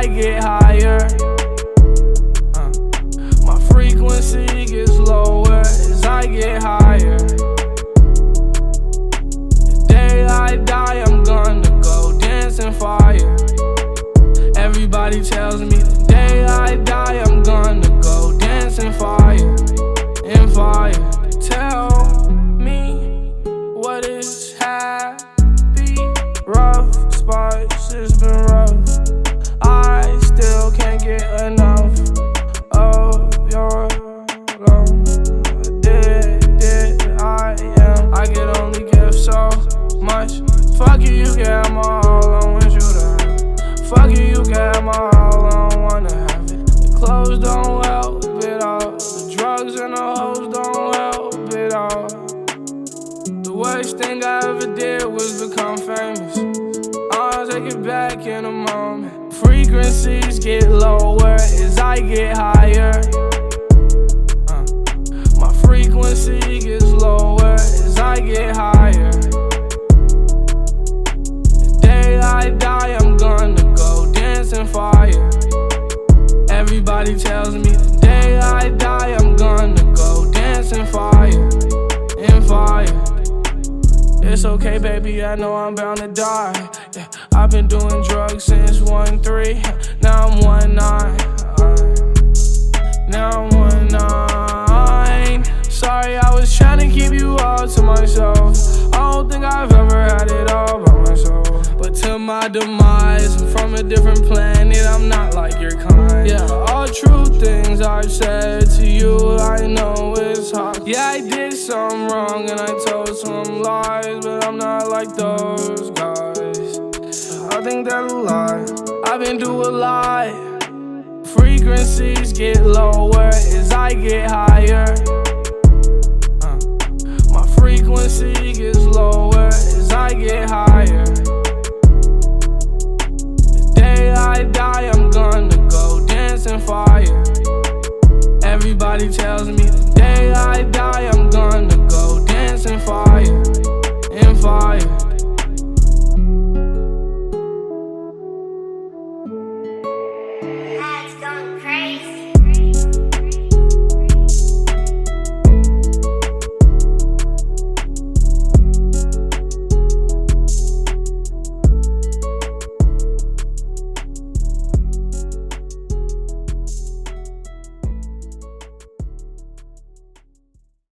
I get higher, uh, my frequency gets lower as I get higher. The day I die, I'm gonna go dancing fire. Everybody tells me the day I die, I'm gonna go dancing fire, in fire. Tell me what is happy, rough spots. It's been you my all. I don't wanna have it. The clothes don't help it all. The drugs and the hoes don't help it all. The worst thing I ever did was become famous. I'll take it back in a moment. Frequencies get lower as I get higher. It's okay, baby, I know I'm bound to die. Yeah, I've been doing drugs since 1 3. Now I'm 1 9. Now I'm 1 9. Sorry, I was trying to keep you all to myself. I don't think I've ever had it all by myself. But to my demise, I'm from a different planet, I'm not like your kind. Yeah, all true things I've said to you, I know it's hard. Yeah, I did something wrong and I told some lies, but I'm not like those guys. I think that a lie. I've been through a lot. Frequencies get lower as I get higher. Uh, my frequency gets lower as I get higher. The day I die, I'm gonna go dancing fire. Everybody tells me.